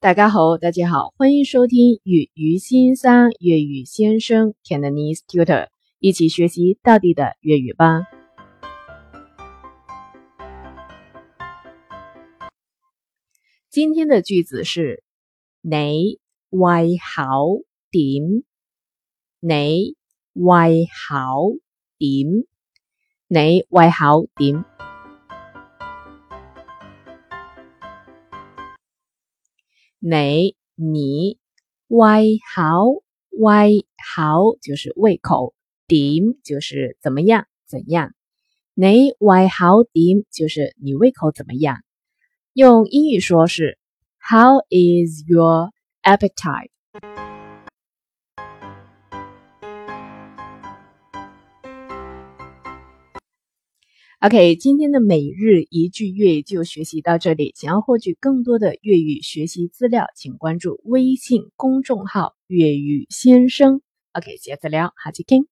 大家好，大家好，欢迎收听与于先生粤语先生 Cantonese Tutor，一起学习到底的粤语吧。今天的句子是：你胃口点？你胃口点？你胃口点？你你胃口胃口就是胃口，点就是怎么样怎样。你胃口点就是你胃口怎么样。用英语说是 How is your appetite？OK，今天的每日一句粤语就学习到这里。想要获取更多的粤语学习资料，请关注微信公众号“粤语先生”。OK，下次聊，下次听。